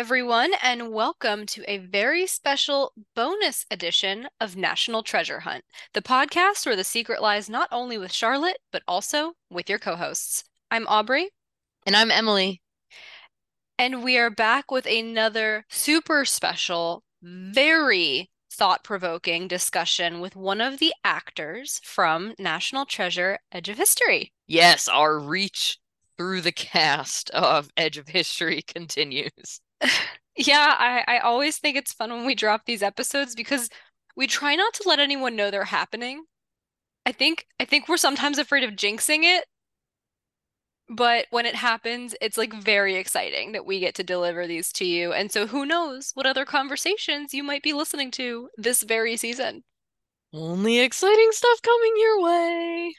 everyone, and welcome to a very special bonus edition of National Treasure Hunt, the podcast where the secret lies not only with Charlotte, but also with your co hosts. I'm Aubrey. And I'm Emily. And we are back with another super special, very thought provoking discussion with one of the actors from National Treasure Edge of History. Yes, our reach through the cast of Edge of History continues. yeah, I, I always think it's fun when we drop these episodes because we try not to let anyone know they're happening. I think I think we're sometimes afraid of jinxing it. But when it happens, it's like very exciting that we get to deliver these to you. And so who knows what other conversations you might be listening to this very season. Only exciting stuff coming your way.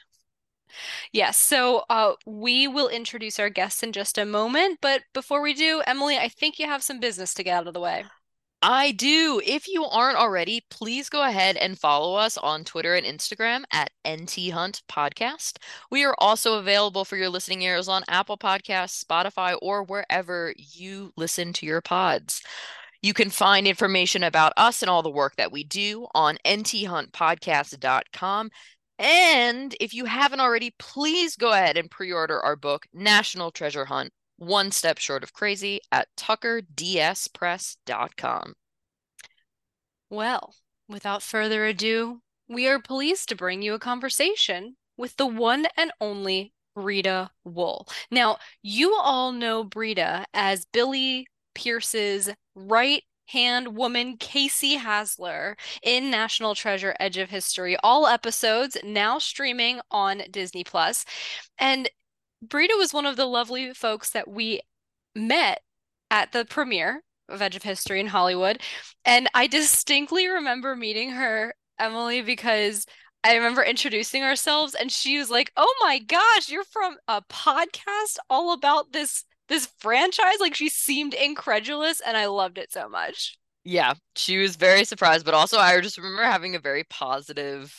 Yes, so uh, we will introduce our guests in just a moment. But before we do, Emily, I think you have some business to get out of the way. I do. If you aren't already, please go ahead and follow us on Twitter and Instagram at NT Hunt Podcast. We are also available for your listening ears on Apple Podcasts, Spotify, or wherever you listen to your pods. You can find information about us and all the work that we do on nthuntpodcast.com. And if you haven't already, please go ahead and pre order our book, National Treasure Hunt One Step Short of Crazy, at tuckerdspress.com. Well, without further ado, we are pleased to bring you a conversation with the one and only Breeda Wool. Now, you all know Breeda as Billy Pierce's right hand woman Casey Hasler in National Treasure Edge of History. All episodes now streaming on Disney Plus. And Breeda was one of the lovely folks that we met at the premiere of Edge of History in Hollywood. And I distinctly remember meeting her, Emily, because I remember introducing ourselves and she was like, "Oh my gosh, you're from a podcast all about this this franchise like she seemed incredulous and i loved it so much. Yeah she was very surprised but also i just remember having a very positive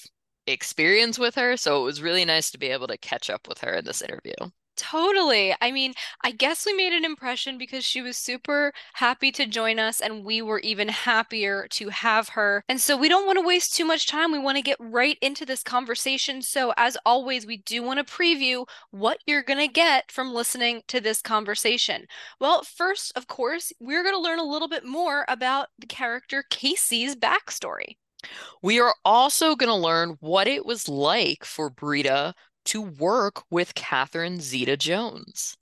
experience with her so it was really nice to be able to catch up with her in this interview Totally. I mean, I guess we made an impression because she was super happy to join us, and we were even happier to have her. And so we don't want to waste too much time. We want to get right into this conversation. So, as always, we do want to preview what you're going to get from listening to this conversation. Well, first, of course, we're going to learn a little bit more about the character Casey's backstory. We are also going to learn what it was like for Breeda to work with Catherine Zeta Jones.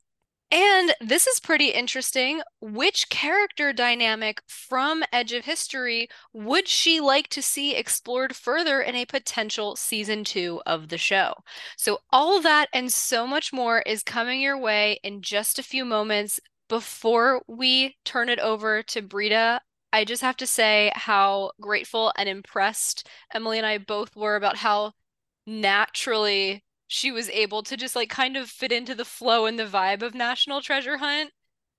And this is pretty interesting. Which character dynamic from Edge of History would she like to see explored further in a potential season two of the show? So, all that and so much more is coming your way in just a few moments. Before we turn it over to Breeda, I just have to say how grateful and impressed Emily and I both were about how naturally she was able to just like kind of fit into the flow and the vibe of National Treasure Hunt.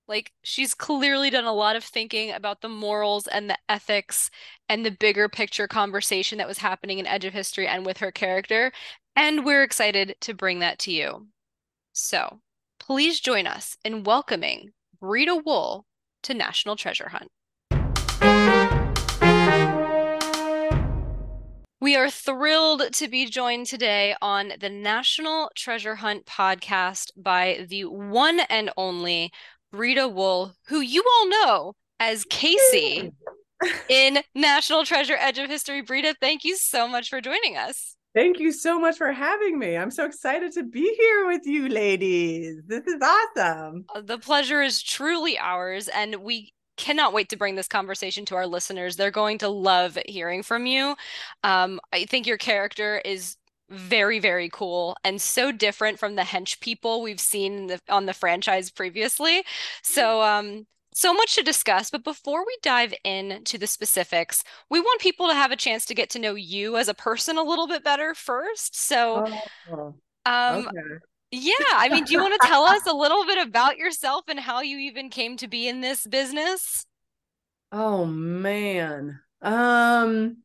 Like she's clearly done a lot of thinking about the morals and the ethics and the bigger picture conversation that was happening in Edge of History and with her character. And we're excited to bring that to you. So please join us in welcoming Rita Wool to National Treasure Hunt. We are thrilled to be joined today on the National Treasure Hunt podcast by the one and only Breeda Wool, who you all know as Casey in National Treasure Edge of History. Breeda, thank you so much for joining us. Thank you so much for having me. I'm so excited to be here with you ladies. This is awesome. Uh, the pleasure is truly ours. And we cannot wait to bring this conversation to our listeners. They're going to love hearing from you. Um, I think your character is very very cool and so different from the hench people we've seen the, on the franchise previously. So um so much to discuss, but before we dive into the specifics, we want people to have a chance to get to know you as a person a little bit better first. So oh, um okay. Yeah, I mean, do you want to tell us a little bit about yourself and how you even came to be in this business? Oh man. Um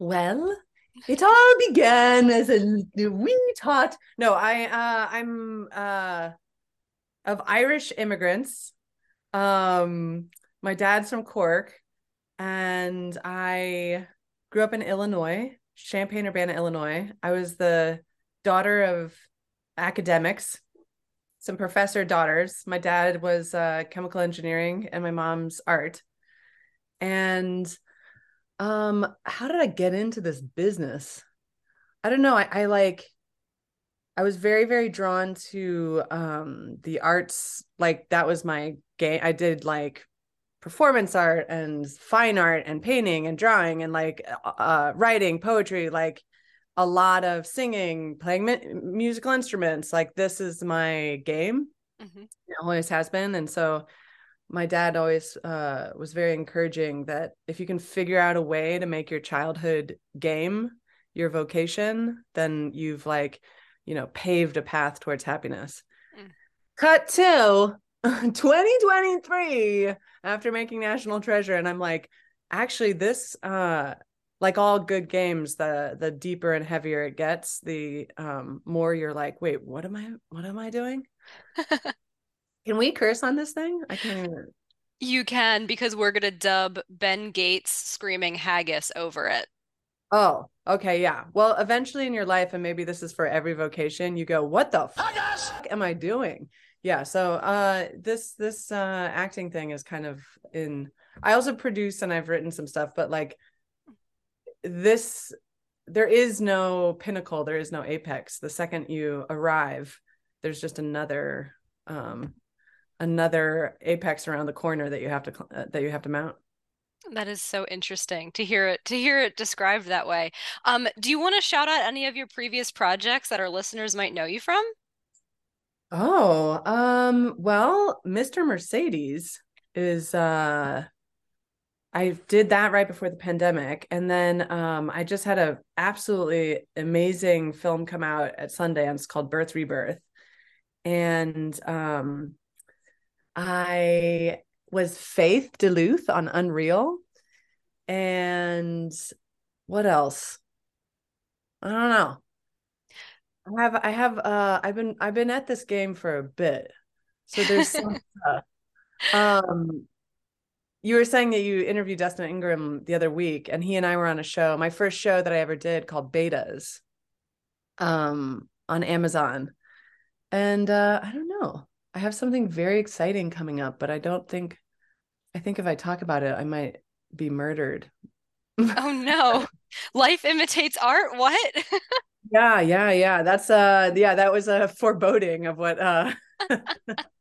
well, it all began as a wee tot. No, I uh I'm uh of Irish immigrants. Um, my dad's from Cork, and I grew up in Illinois, Champaign Urbana, Illinois. I was the daughter of academics, some professor daughters. My dad was uh, chemical engineering, and my mom's art. And um, how did I get into this business? I don't know. I, I like I was very, very drawn to um the arts. Like that was my game. I did like performance art and fine art and painting and drawing and like uh, uh writing, poetry, like a lot of singing, playing musical instruments. Like this is my game. Mm-hmm. It always has been. And so my dad always uh, was very encouraging that if you can figure out a way to make your childhood game your vocation, then you've like, you know, paved a path towards happiness. Mm. Cut to 2023 after making National Treasure. And I'm like, actually, this uh like all good games, the the deeper and heavier it gets, the um more you're like, wait, what am I what am I doing? Can we curse on this thing? I can't even. You can because we're gonna dub Ben Gates screaming haggis over it. Oh, okay, yeah. Well, eventually in your life, and maybe this is for every vocation, you go, "What the fuck am I doing?" Yeah. So, uh, this this uh acting thing is kind of in. I also produce and I've written some stuff, but like this, there is no pinnacle, there is no apex. The second you arrive, there's just another um another apex around the corner that you have to uh, that you have to mount. That is so interesting to hear it to hear it described that way. Um, do you want to shout out any of your previous projects that our listeners might know you from? Oh, um, well, Mr. Mercedes is uh I did that right before the pandemic and then um I just had a absolutely amazing film come out at Sundance called Birth Rebirth. And um I was Faith Duluth on Unreal. And what else? I don't know. I have I have uh I've been I've been at this game for a bit. So there's some Um you were saying that you interviewed Dustin Ingram the other week and he and I were on a show, my first show that I ever did called Betas um on Amazon. And uh I don't know. I have something very exciting coming up, but I don't think I think if I talk about it, I might be murdered. oh no. Life imitates art. What? yeah, yeah, yeah. That's uh yeah, that was a foreboding of what uh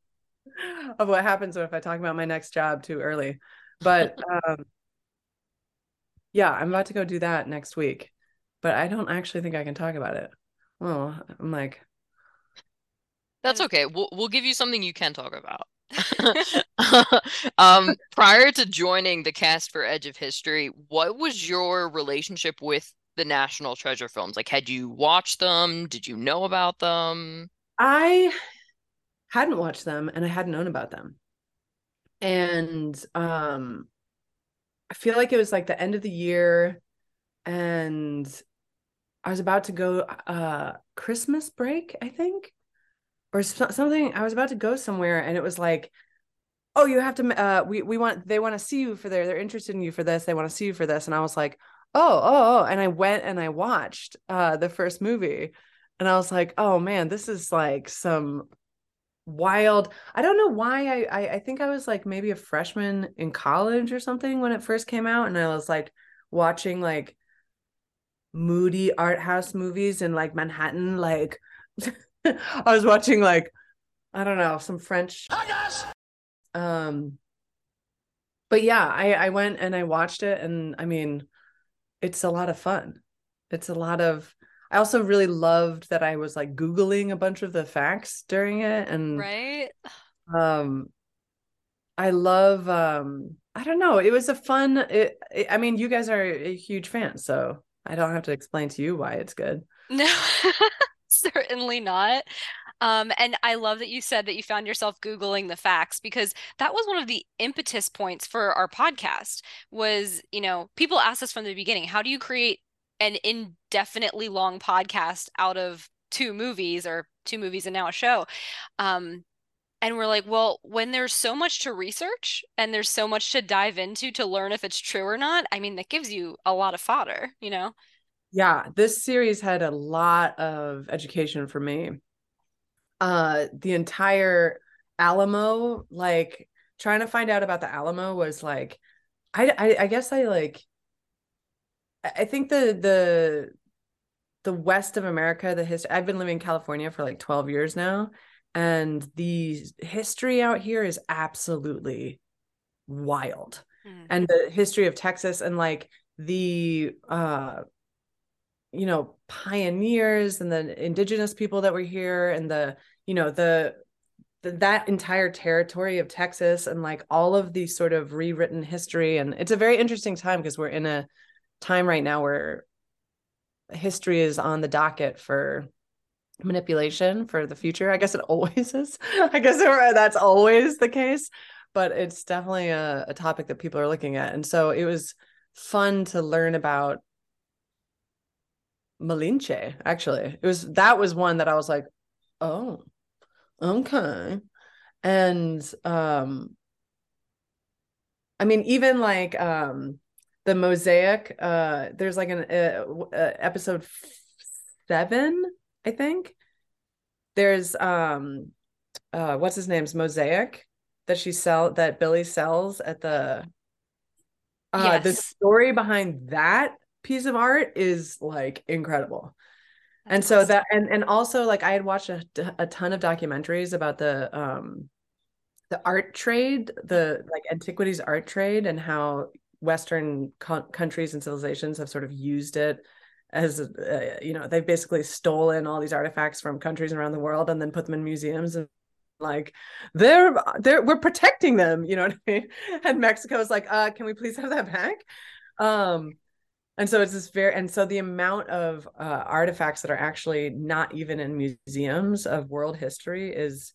of what happens if I talk about my next job too early. But um yeah, I'm about to go do that next week. But I don't actually think I can talk about it. Well, I'm like that's okay. We'll we'll give you something you can talk about. um, prior to joining the cast for Edge of History, what was your relationship with the National Treasure films? Like, had you watched them? Did you know about them? I hadn't watched them and I hadn't known about them. And um I feel like it was like the end of the year and I was about to go uh Christmas break, I think or something. I was about to go somewhere and it was like oh you have to uh we we want they want to see you for their they're interested in you for this. They want to see you for this. And i was like oh oh oh. And i went and i watched uh the first movie. And i was like oh man this is like some wild i don't know why I, I i think i was like maybe a freshman in college or something when it first came out and i was like watching like moody art house movies in like manhattan like I was watching like I don't know some French. Um, but yeah, I I went and I watched it, and I mean, it's a lot of fun. It's a lot of. I also really loved that I was like googling a bunch of the facts during it, and right. Um, I love. Um, I don't know. It was a fun. It, it, I mean, you guys are a huge fan, so I don't have to explain to you why it's good. No. certainly not. Um, and I love that you said that you found yourself Googling the facts because that was one of the impetus points for our podcast was, you know, people asked us from the beginning, how do you create an indefinitely long podcast out of two movies or two movies and now a show? Um, and we're like, well, when there's so much to research and there's so much to dive into to learn if it's true or not, I mean, that gives you a lot of fodder, you know? Yeah, this series had a lot of education for me. Uh the entire Alamo, like trying to find out about the Alamo was like I I, I guess I like I think the the the west of America, the history I've been living in California for like 12 years now and the history out here is absolutely wild mm. and the history of texas and like the uh you know pioneers and the indigenous people that were here and the you know the, the that entire territory of texas and like all of these sort of rewritten history and it's a very interesting time because we're in a time right now where history is on the docket for manipulation for the future. I guess it always is. I guess that's always the case, but it's definitely a, a topic that people are looking at. And so it was fun to learn about Malinche, actually. It was that was one that I was like, oh, okay. And um I mean, even like um the mosaic, uh there's like an uh, uh, episode seven I think. There's um uh what's his name's Mosaic that she sell that Billy sells at the uh yes. the story behind that piece of art is like incredible. That's and so that and and also like I had watched a, a ton of documentaries about the um the art trade, the like antiquities art trade and how western co- countries and civilizations have sort of used it as uh, you know they've basically stolen all these artifacts from countries around the world and then put them in museums and like they're they're we're protecting them you know what i mean? And mexico's like uh can we please have that back? Um and so it's this very and so the amount of uh, artifacts that are actually not even in museums of world history is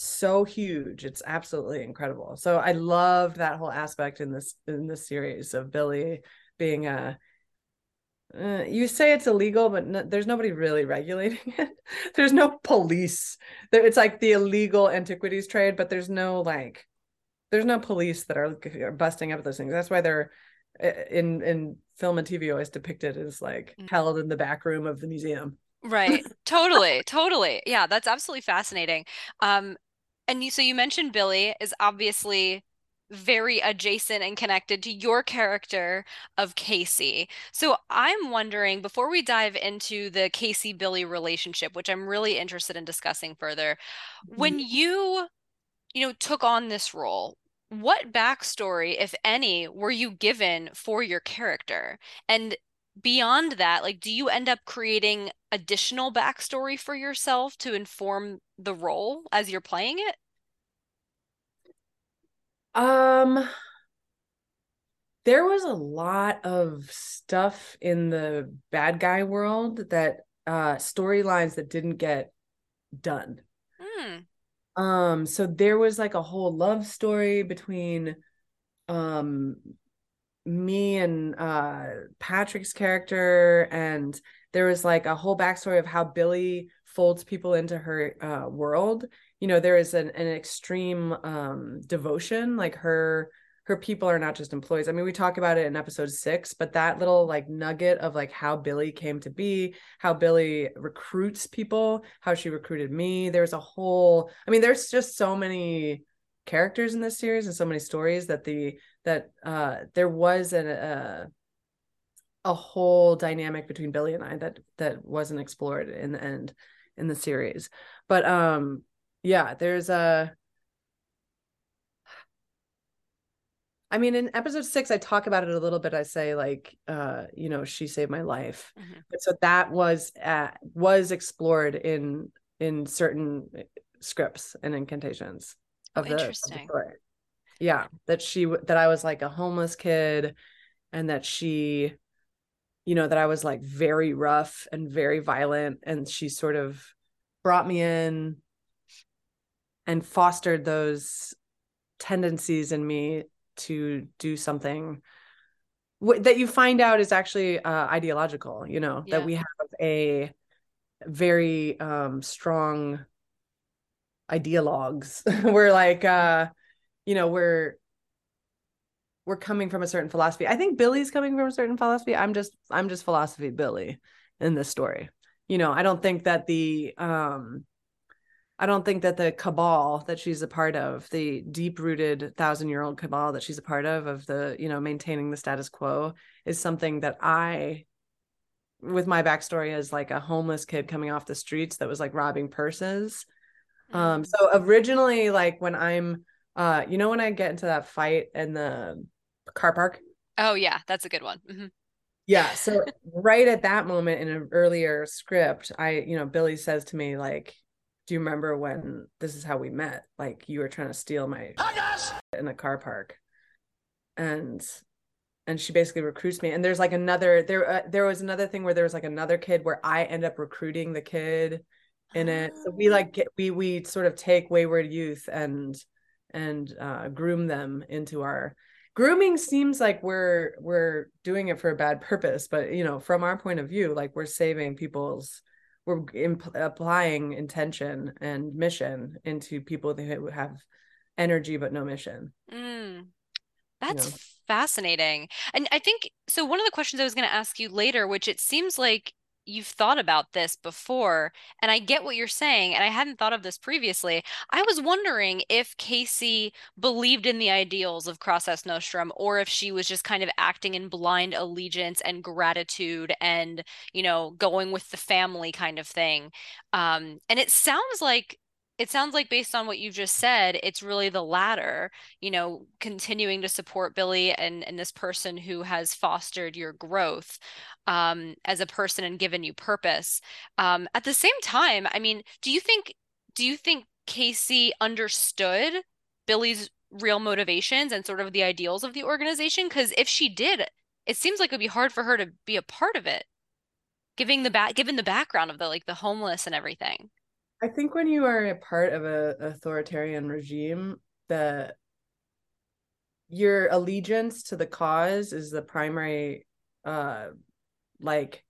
so huge it's absolutely incredible so i loved that whole aspect in this in this series of billy being a uh, you say it's illegal, but no, there's nobody really regulating it. there's no police. It's like the illegal antiquities trade, but there's no like, there's no police that are, are busting up those things. That's why they're in in film and TV always depicted as like mm. held in the back room of the museum. Right. totally. Totally. Yeah, that's absolutely fascinating. Um, and you so you mentioned Billy is obviously very adjacent and connected to your character of Casey. So I'm wondering, before we dive into the Casey Billy relationship, which I'm really interested in discussing further, when mm-hmm. you, you know, took on this role, what backstory, if any, were you given for your character? And beyond that, like, do you end up creating additional backstory for yourself to inform the role as you're playing it? Um there was a lot of stuff in the bad guy world that uh storylines that didn't get done. Mm. Um so there was like a whole love story between um me and uh Patrick's character and there was like a whole backstory of how Billy folds people into her uh world. You know there is an, an extreme um devotion like her her people are not just employees. I mean we talk about it in episode six but that little like nugget of like how billy came to be how billy recruits people how she recruited me there's a whole i mean there's just so many characters in this series and so many stories that the that uh there was an uh a whole dynamic between billy and i that that wasn't explored in the end in the series but um yeah there's a I mean, in episode six, I talk about it a little bit. I say like, uh, you know, she saved my life. Mm-hmm. so that was at, was explored in in certain scripts and incantations of, oh, the, of the story. Yeah, that she that I was like a homeless kid, and that she, you know, that I was like very rough and very violent, and she sort of brought me in and fostered those tendencies in me to do something w- that you find out is actually uh, ideological you know yeah. that we have a very um, strong ideologues. we're like uh you know, we're we're coming from a certain philosophy. I think Billy's coming from a certain philosophy. I'm just I'm just philosophy Billy in this story. You know, I don't think that the um I don't think that the cabal that she's a part of, the deep rooted thousand year old cabal that she's a part of, of the, you know, maintaining the status quo is something that I, with my backstory as like a homeless kid coming off the streets that was like robbing purses. Um, mm. so originally, like when I'm, uh, you know, when I get into that fight in the car park. Oh, yeah, that's a good one. Mm-hmm. Yeah. So right at that moment in an earlier script, I, you know, Billy says to me, like, do you remember when this is how we met? Like you were trying to steal my in a car park, and and she basically recruits me. And there's like another there uh, there was another thing where there was like another kid where I end up recruiting the kid in it. So we like get we we sort of take wayward youth and and uh, groom them into our grooming seems like we're we're doing it for a bad purpose but you know from our point of view like we're saving people's we're imp- applying intention and mission into people who have energy but no mission. Mm, that's you know? fascinating. And I think so. One of the questions I was going to ask you later, which it seems like you've thought about this before and I get what you're saying and I hadn't thought of this previously. I was wondering if Casey believed in the ideals of Crassus Nostrum or if she was just kind of acting in blind allegiance and gratitude and, you know, going with the family kind of thing. Um, and it sounds like it sounds like based on what you've just said it's really the latter you know continuing to support billy and and this person who has fostered your growth um, as a person and given you purpose. Um, at the same time i mean do you think do you think casey understood billy's real motivations and sort of the ideals of the organization? Because if she did it seems like it would be hard for her to be a part of it giving the back given the background of the like the homeless and everything I think when you are a part of a authoritarian regime, that your allegiance to the cause is the primary, uh, like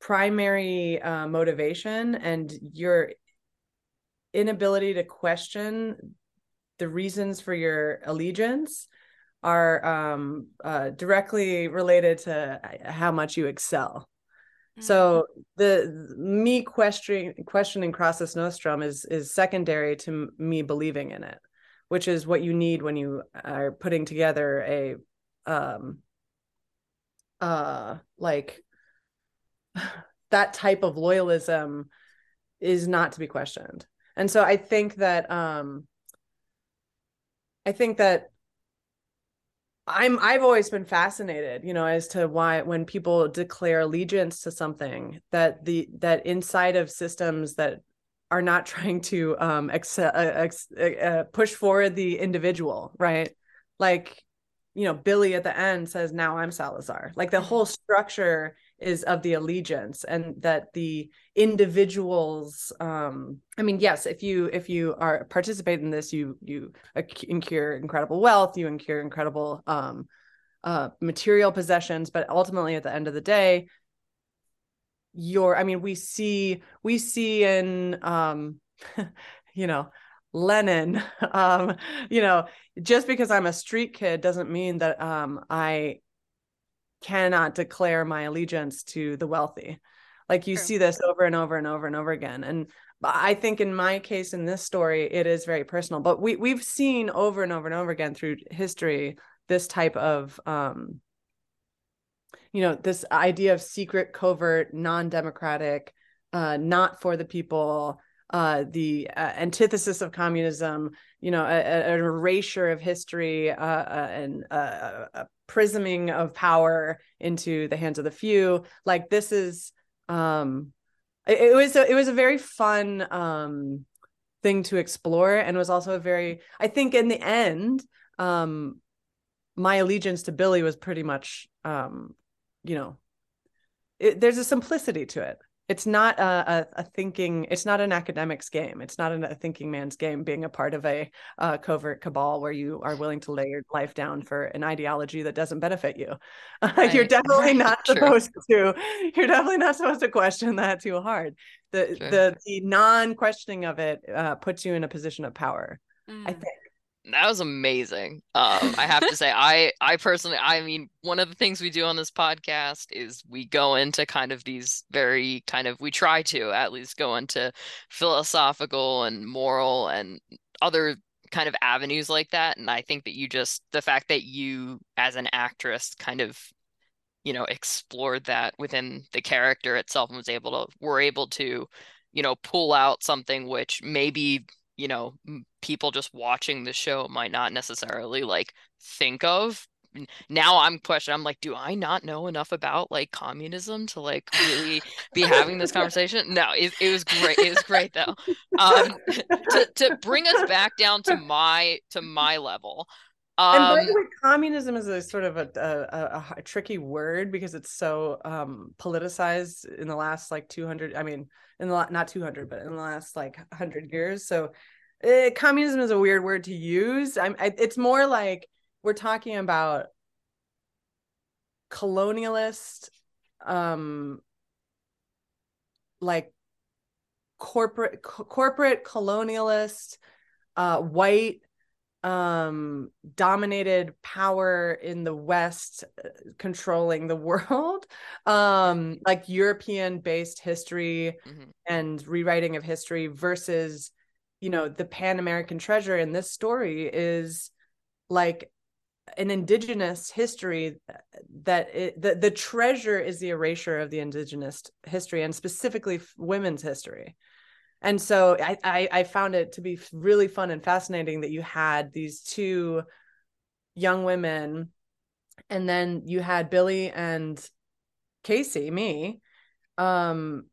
primary uh, motivation, and your inability to question the reasons for your allegiance are um, uh, directly related to how much you excel so mm-hmm. the me questioning questioning Crassus Nostrum is is secondary to me believing in it, which is what you need when you are putting together a um uh like that type of loyalism is not to be questioned. And so I think that um I think that I'm I've always been fascinated, you know, as to why when people declare allegiance to something that the that inside of systems that are not trying to um ex- uh, ex- uh, uh, push forward the individual, right? Like, you know, Billy at the end says, "Now I'm Salazar." Like the mm-hmm. whole structure is of the allegiance and that the individuals um i mean yes if you if you are participate in this you you incur incredible wealth you incur incredible um uh material possessions but ultimately at the end of the day your i mean we see we see in um you know lenin um you know just because i'm a street kid doesn't mean that um i cannot declare my allegiance to the wealthy. Like you True. see this over and over and over and over again. And I think in my case in this story, it is very personal. But we we've seen over and over and over again through history this type of um, you know, this idea of secret, covert, non-democratic, uh, not for the people, uh, the uh, antithesis of communism, you know, an erasure of history uh, uh and uh, a prisming of power into the hands of the few. Like this is, um, it, it was a, it was a very fun um, thing to explore, and was also a very, I think, in the end, um, my allegiance to Billy was pretty much, um, you know, it, there's a simplicity to it it's not a, a, a, thinking it's not an academics game it's not a thinking man's game being a part of a, a, covert cabal where you are willing to lay your life down for an ideology that doesn't benefit you right. you're definitely not supposed to you're definitely not supposed to question that too hard the Sure. the the non-questioning of it uh puts you in a position of power i Mm. think That was amazing. Um, I have to say, I I personally, I mean, one of the things we do on this podcast is we go into kind of these very kind of we try to at least go into philosophical and moral and other kind of avenues like that. And I think that you just the fact that you as an actress kind of you know explored that within the character itself and was able to were able to you know pull out something which maybe you know people just watching the show might not necessarily like think of. Now I'm questioning I'm like do I not know enough about like communism to like really be having this conversation? No it, it was great it was great though. Um to to bring us back down to my to my level and by um the way communism is a sort of a, a, a, a tricky word because it's so um politicized in the last like 200 i mean in the not 200 but in the last like 100 years. So eh, communism is a weird word to use. I'm I, it's more like we're talking about colonialist um like corporate co- corporate colonialist uh white um dominated power in the west uh, controlling the world. Um like european based history mhm, and rewriting of history versus you know the pan american treasure. In this story is like an indigenous history that it, the, the treasure is the erasure of the indigenous history and specifically women's history and so I, I i found it to be really fun and fascinating that you had these two young women and then you had billy and casey me um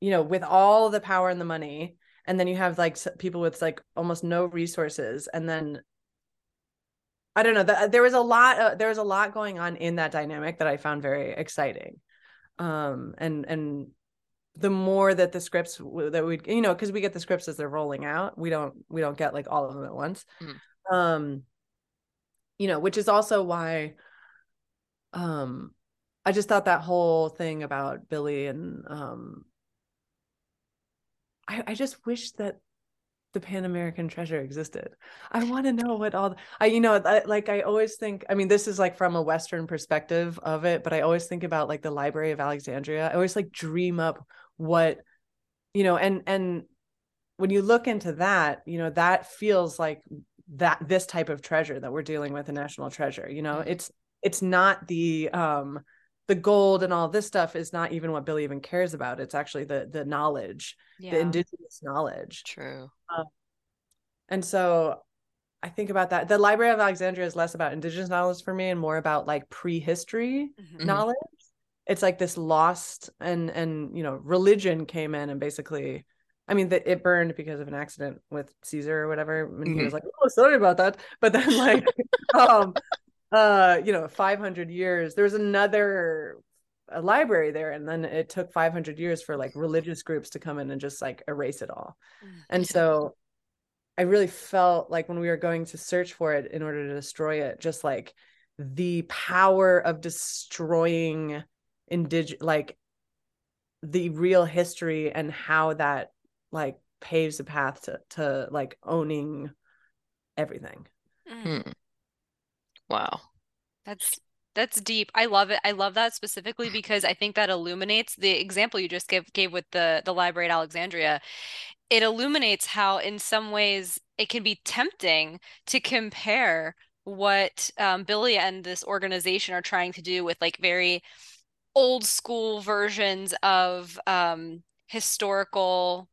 you know with all the power and the money. And then you have like people with like almost no resources. And then i don't know that there was a lot uh, there was a lot going on in that dynamic that i found very exciting. Um and and the more that the scripts that we you know because we get the scripts as they're rolling out we don't we don't get like all of them at once Mhm. um you know which is also why um i just thought that whole thing about billy and um i i just wish that the pan american treasure existed. I want to know what all the, i you know I, like i always think i mean this is like from a western perspective of it but i always think about like the library of alexandria. I always like dream up what you know and and when you look into that you know that feels like that this type of treasure that we're dealing with a national treasure you know? Mhm. it's it's not the um the gold and all this stuff is not even what billy even cares about. It's actually the the knowledge the indigenous knowledge. True and so i think about that the library of alexandria is less about indigenous knowledge for me and more about like prehistory Mhm. Mhm. knowledge it's like this lost and and you know religion came in and basically i mean that it burned because of an accident with caesar or whatever and he Mhm. was like oh sorry about that but then like um uh you know 500 years there was another a library there and then it took 500 years for like religious groups to come in and just like erase it all Mm. and so I really felt like when we were going to search for it in order to destroy it, just like the power of destroying indig like the real history and how that like paves a path to to like owning everything. Mm. Hmm. Wow. That's that's deep. I love it. I love that specifically because I think that illuminates the example you just gave gave with the the library at Alexandria. It illuminates how in some ways it can be tempting to compare what um, Billy and this organization are trying to do with like very old school versions of um, historical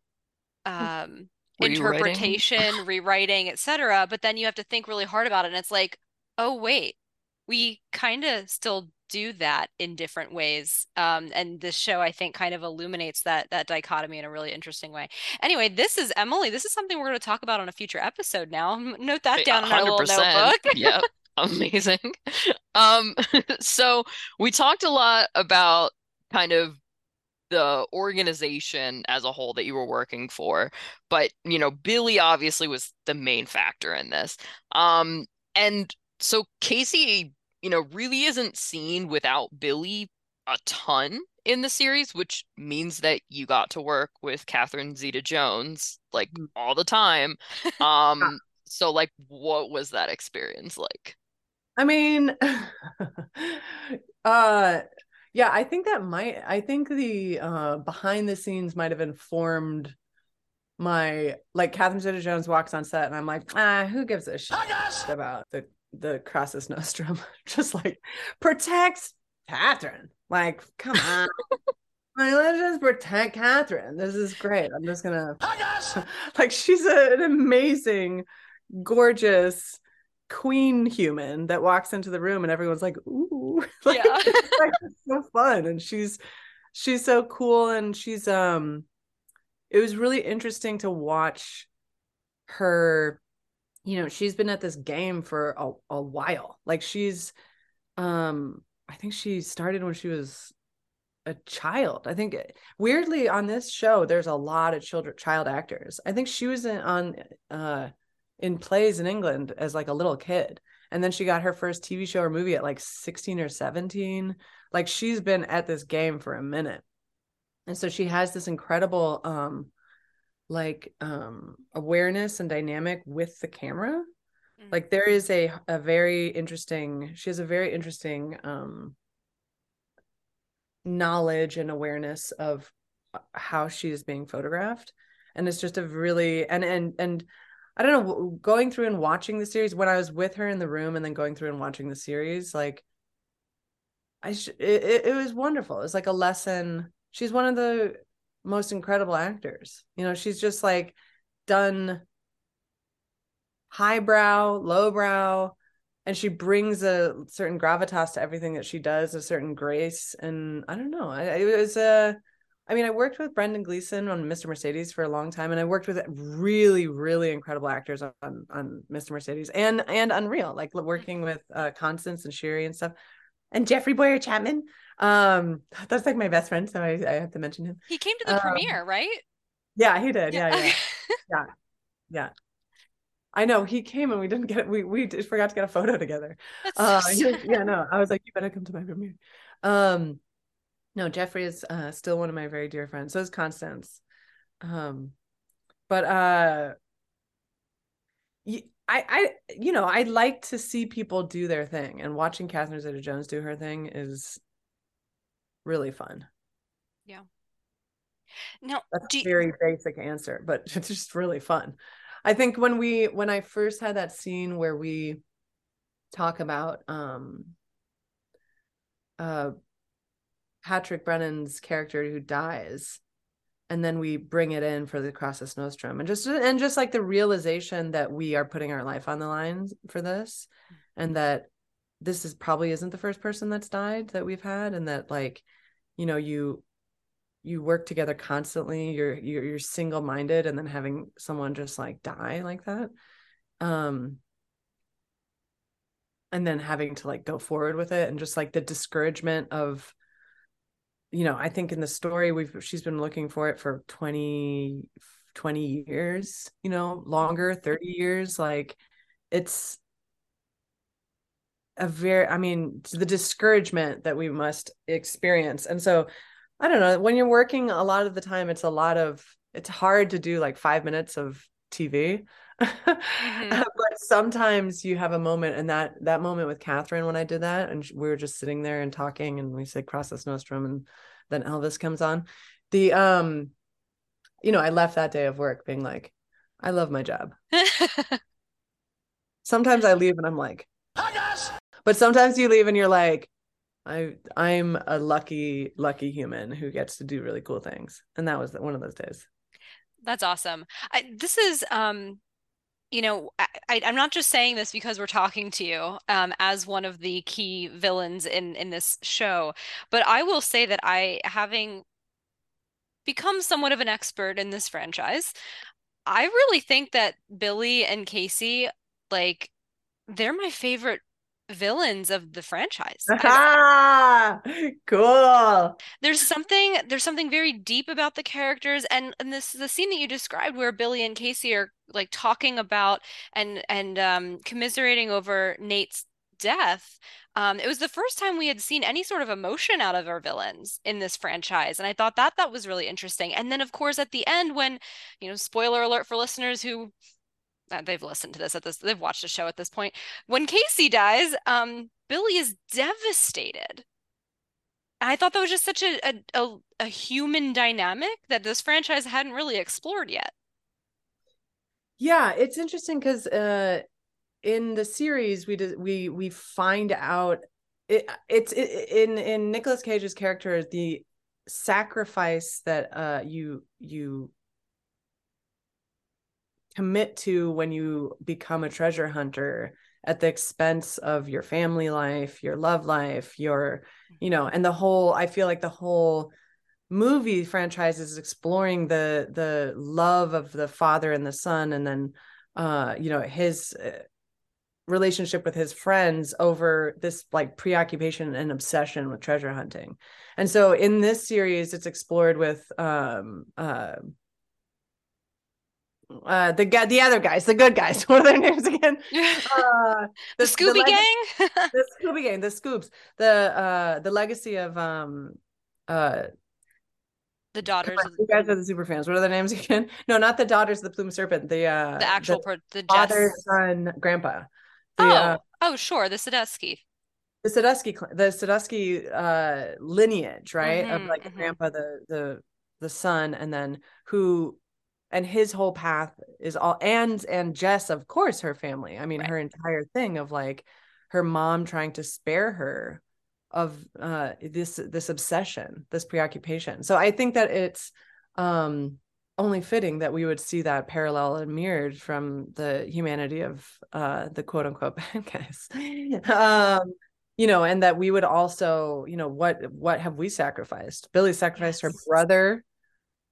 um, Rewriting. interpretation, rewriting, etc. But then you have to think really hard about it, and it's like, oh wait, we kind of still do that in different ways. Um, and this show, I think, kind of illuminates that that dichotomy in a really interesting way. Anyway, this is Emily. This is something we're going to talk about on a future episode. Now, note that down in our little notebook. Yep. Amazing. Um, so we talked a lot about kind of the organization as a whole that you were working for, but you know, Billy obviously was the main factor in this. Um, and so Casey, you know, really isn't seen without Billy a ton in the series, which means that you got to work with Catherine Zeta Jones like Mm. all the time. Um, so like what was that experience like? I mean, uh yeah, I think that might I think the uh behind the scenes might have informed my like Catherine Zeta Jones walks on set and I'm like, ah, who gives a shit about the the Crassus Nostrum? Just like protects Catherine. Like, come on. like, let's just protect Catherine. This is great. I'm just gonna like she's a, an amazing, gorgeous queen human that walks into the room and everyone's like, ooh, like, Yeah. it's, like, it's so fun. And she's she's so cool and she's um it was really interesting to watch her you know she's been at this game for a, a while. Like she's um i think she started when she was a child. I think weirdly on this show there's a lot of children child actors. I think she was in, on uh in plays in england as like a little kid. And then she got her first tv show or movie at like 16 or 17 like she's been at this game for a minute. And so she has this incredible um like um awareness and dynamic with the camera. Mm. like there is a a very interesting she has a very interesting um knowledge and awareness of uh, how she is being photographed. And it's just a really and and and i don't know going through and watching the series when i was with her in the room and then going through and watching the series like i sh- it, it, it was wonderful. It's like a lesson. She's one of the most incredible actors you know she's just like done highbrow lowbrow and she brings a certain gravitas to everything that she does a certain grace and i don't know it was a I mean, I worked with Brendan Gleeson on Mr. Mercedes for a long time, and I worked with really, really incredible actors on on Mr. Mercedes and and Unreal, like working with uh, Constance and Shiri and stuff, and Jeffrey Bowyer Chapman. Um, that's like my best friend, so I, I have to mention him. He came to the Um, premiere, right? Yeah, he did. Yeah, yeah, yeah, yeah. I know he came and we didn't get we we just forgot to get a photo together. That's Uh, so was- yeah, no, I was like, you better come to my premiere. Um, no, Jeffrey is uh, still one of my very dear friends. So is Constance. Um, but uh, y- I, I, you know, I like to see people do their thing, and watching Catherine Zeta-Jones do her thing is really fun. Yeah. Now, That's a very basic answer, but it's just really fun. I think when we when I first had that scene where we talk about um uh Patrick Brennan's character who dies and then we bring it in for the cross Crassus Nostrum and just and just like the realization that we are putting our life on the line for this and that this is probably isn't the first person that's died that we've had and that like you know you you work together constantly you're you're, you're single-minded and then having someone just like die like that um and then having to like go forward with it and just like the discouragement of you know i think in the story we've she's been looking for it for 20 20 years you know longer 30 years like it's a very i mean the discouragement that we must experience. And so i don't know when you're working a lot of the time it's a lot of it's hard to do like five minutes of tv but sometimes you have a moment and that that moment with catherine when i did that and we were just sitting there and talking and we said crassus nostrum and then elvis comes on. The um you know i left that day of work being like i love my job. Sometimes i leave and i'm like but sometimes you leave and you're like i i'm a lucky lucky human who gets to do really cool things and that was one of those days That's awesome. I, this is, um, you know, I, I'm not just saying this because we're talking to you um, as one of the key villains in in this show, but I will say that I, having become somewhat of an expert in this franchise, I really think that Billy and Casey, like, they're my favorite villains of the franchise. Ah, cool there's something there's something very deep about the characters and and this the scene that you described where Billy and Casey are like talking about and and um commiserating over Nate's death, um, it was the first time we had seen any sort of emotion out of our villains in this franchise, and I thought that that was really interesting. And then, of course, at the end, when you know, spoiler alert for listeners who they've listened to this at this, they've watched the show at this point. When Casey dies, um, Billy is devastated. I thought that was just such a, a, a, a human dynamic that this franchise hadn't really explored yet. Yeah, it's interesting because uh, in the series we did we we find out it, it's it, in in Nicolas Cage's character the sacrifice that uh you you commit to when you become a treasure hunter at the expense of your family life, your love life, your, you know, and the whole, I feel like the whole movie franchise is exploring the the love of the father and the son and then uh you know his uh, relationship with his friends over this like preoccupation and obsession with treasure hunting. And so in this series it's explored with um uh uh the guy the other guys the good guys what are their names again? Uh the, the scooby the gang? the scooby gang the scoops the uh the legacy of um uh the daughters on, you guys are the super fans what are their names again? No not the daughters of the plume serpent the uh the actual the, pro- the father son grandpa. The, oh uh, oh sure the Sadusky. the Sadusky the Sadusky uh lineage right? Mm-hmm, of like mm-hmm. grandpa the the the son and then who and his whole path is all and and Jess of course her family I mean right. her entire thing of like her mom trying to spare her of uh this this obsession this preoccupation so I think that it's um only fitting that we would see that parallel and mirrored from the humanity of uh the quote unquote bad guys um you know and that we would also you know what what have we sacrificed billy sacrificed yes. her brother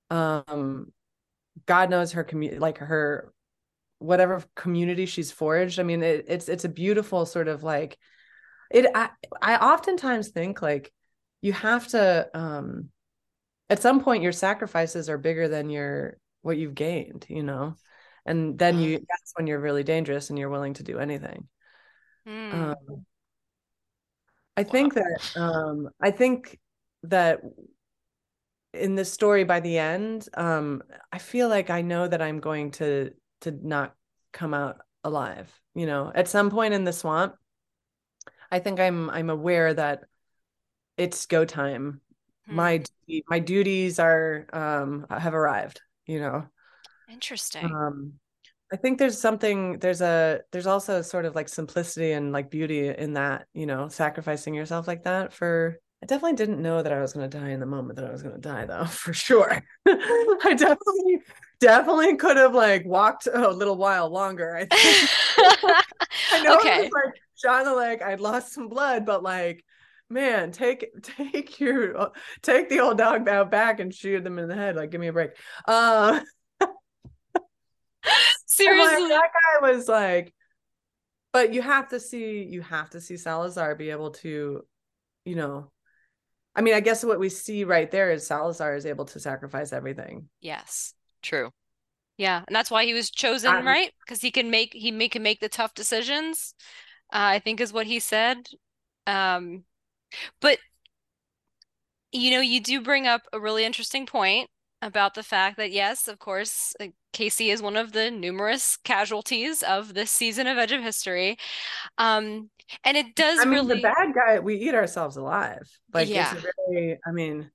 um God knows her community, like her whatever community she's forged. I mean, it, it's it's a beautiful sort of like it. I I oftentimes think like you have to um at some point your sacrifices are bigger than your what you've gained, you know, and then you mm. that's when you're really dangerous and you're willing to do anything. Mm. Um, I think that um I think that in this story by the end um i feel like i know that i'm going to to not come out alive you know? At some point in the swamp i think i'm i'm aware that it's go time. Hmm. my my duties are um have arrived you know? Interesting. Um i think there's something there's a there's also sort of like simplicity and like beauty in that you know? Sacrificing yourself like that for I definitely didn't know that I was going to die in the moment that I was going to die, though, for sure. I definitely, definitely could have like walked a little while longer. I think. I know okay. it was like shot the leg. I'd lost some blood, but like, man, take take your take the old dog out back and shoot them in the head. Like, give me a break. Uh, Seriously, like, that guy was like, but you have to see, you have to see Salazar be able to, you know, I mean, I guess what we see right there is Salazar is able to sacrifice everything. Yes. True. Yeah, and that's why he was chosen, um, right? Because he can make he make can make the tough decisions. Uh, I think is what he said. Um, but you know, you do bring up a really interesting point about the fact that yes, of course, uh, Casey is one of the numerous casualties of this season of Edge of History. Um, and it does I mean, really the bad guy, we eat ourselves alive. Like yeah. it's really, I mean,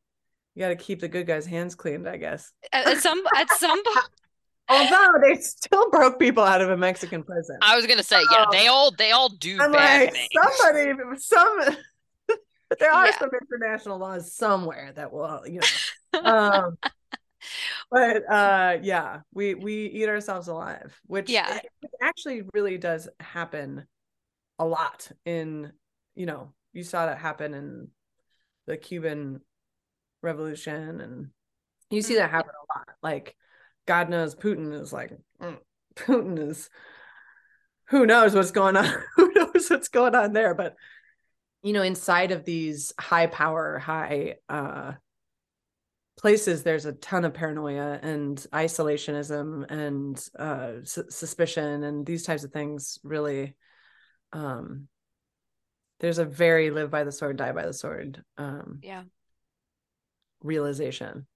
you got to keep the good guys' hands cleaned, I guess. At, at some at some Although they still broke people out of a Mexican prison. I was gonna say, yeah, um, they all they all do I'm bad like, things. Somebody, some, there are yeah. some international laws somewhere that will, you know. Um, but uh, yeah, we we eat ourselves alive, which yeah, actually really does happen a lot in you know you saw that happen in the Cuban Revolution and you see that mm-hmm. happen a lot like God knows Putin is like mm, Putin is who knows what's going on who knows what's going on there but you know inside of these high power high uh places there's a ton of paranoia and isolationism and uh, su- suspicion and these types of things really um there's a very live by the sword, die by the sword um Yeah. realization.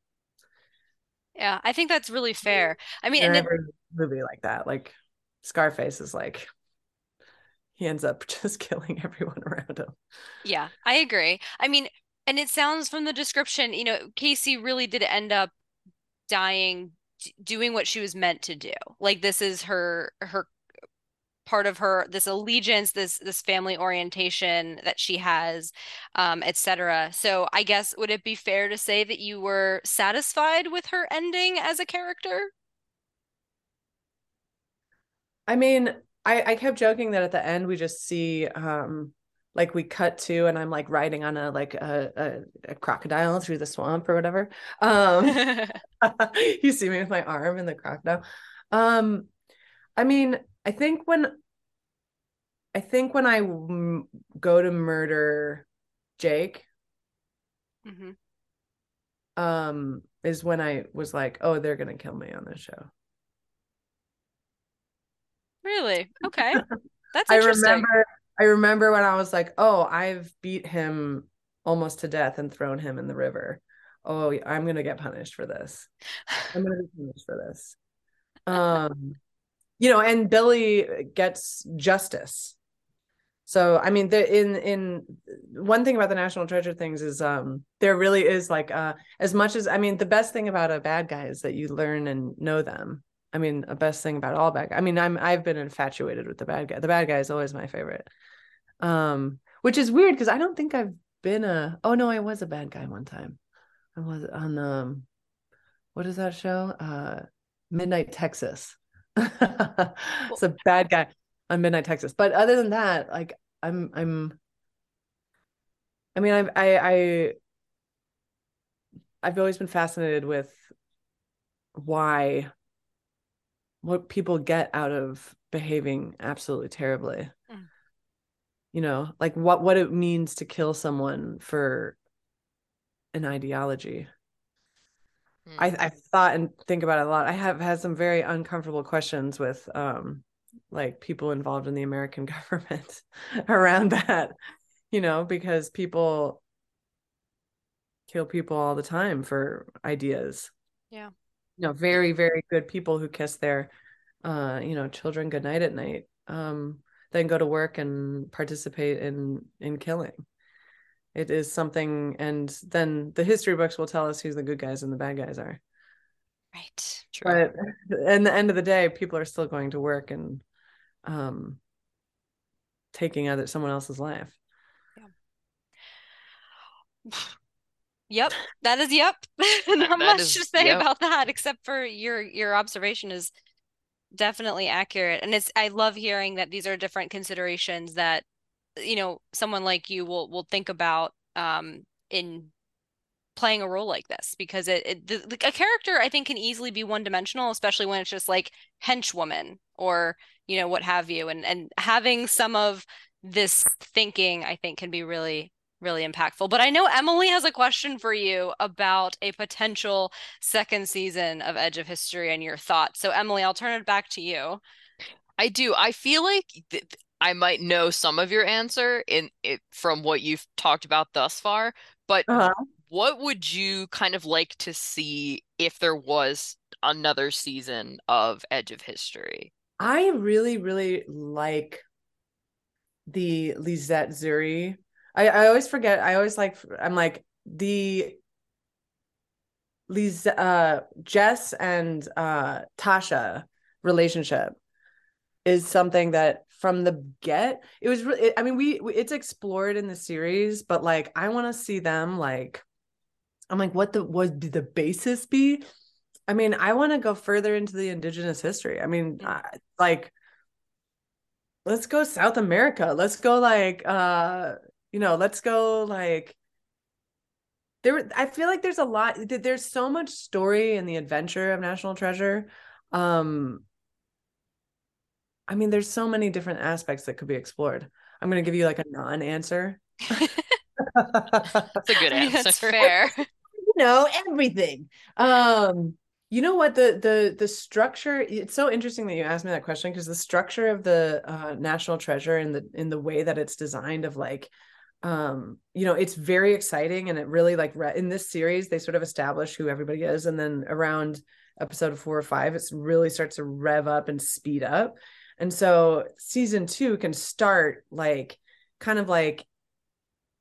Yeah, I think that's really fair. I mean, and every movie like that. Like Scarface is like he ends up just killing everyone around him. yeah, I agree. I mean, and it sounds from the description, you know, Casey really did end up dying doing what she was meant to do. Like this is her her part of her this allegiance this this family orientation that she has um etc so i guess would it be fair to say that you were satisfied with her ending as a character I mean, I I kept joking that at the end we just see um like we cut to and I'm like riding on a like a a, a crocodile through the swamp or whatever. Um you see me with my arm in the crocodile. Um I mean, I think when I think when I m- go to murder Jake Mhm. um is when I was like, oh, they're gonna kill me on this show. really okay that's I remember I remember when I was like, oh, I've beat him almost to death and thrown him in the river. Oh, I'm gonna get punished for this. I'm gonna be punished for this. Um, you know, and Billy gets justice. So I mean, the in in one thing about the National Treasure things is um there really is like uh as much as I mean the best thing about a bad guy is that you learn and know them. I mean, the best thing about all bad. I mean, I'm I've been infatuated with the bad guy. The bad guy is always my favorite. Um, which is weird because I don't think I've been a oh no, I was a bad guy one time. I was on um what is that show? Uh Midnight Texas. it's a bad guy on Midnight Texas. But other than that, like I'm I'm I mean I've I I I've always been fascinated with why what people get out of behaving absolutely terribly. Mm. You know, like what what it means to kill someone for an ideology. I I thought and think about it a lot. I have had some very uncomfortable questions with um like people involved in the American government around that, you know, because people kill people all the time for ideas. Yeah. You know, very, very good people who kiss their uh, you know, children goodnight at night, um, then go to work and participate in in killing. It is something and then the history books will tell us who the good guys and the bad guys are. right True. But in the end of the day, people are still going to work and um taking other someone else's life. Yep, that is yep. Not That much is- to say yep. about that, except for your your observation is definitely accurate. And it's I love hearing that these are different considerations that you know someone like you will will think about um in playing a role like this because it, it the, the- a character I think can easily be one dimensional, especially when it's just like henchwoman or you know what have you, and and having some of this thinking I think can be really really impactful. But I know Emily has a question for you about a potential second season of Edge of History and your thoughts. So Emily, I'll turn it back to you. I do. I feel like th I might know some of your answer in it from what you've talked about thus far, but Uh-huh. what would you kind of like to see if there was another season of Edge of History? I really, really like the Lisette Zuri. I, I always forget. I always like. I'm like the Lise, uh, Jess and uh, Tasha relationship is something that from the get it was really. I mean, we, we it's explored in the series, but like I want to see them like. I'm like, what the would the basis be? I mean, I want to go further into the indigenous history. I mean. I, like let's go South America. Let's go like uh you know, let's go like there I feel like there's a lot there's so much story in the adventure of National Treasure. Um I mean there's so many different aspects that could be explored. I'm going to give you like a non-answer. That's a good I mean, that's fair. you know everything um You know what the the the structure it's so interesting that you asked me that question because the structure of the uh, National Treasure and the in the way that it's designed of like um you know it's very exciting and it really like re- in this series they sort of establish who everybody is and then around episode 4 or 5 it really starts to rev up and speed up and so season 2 can start like kind of like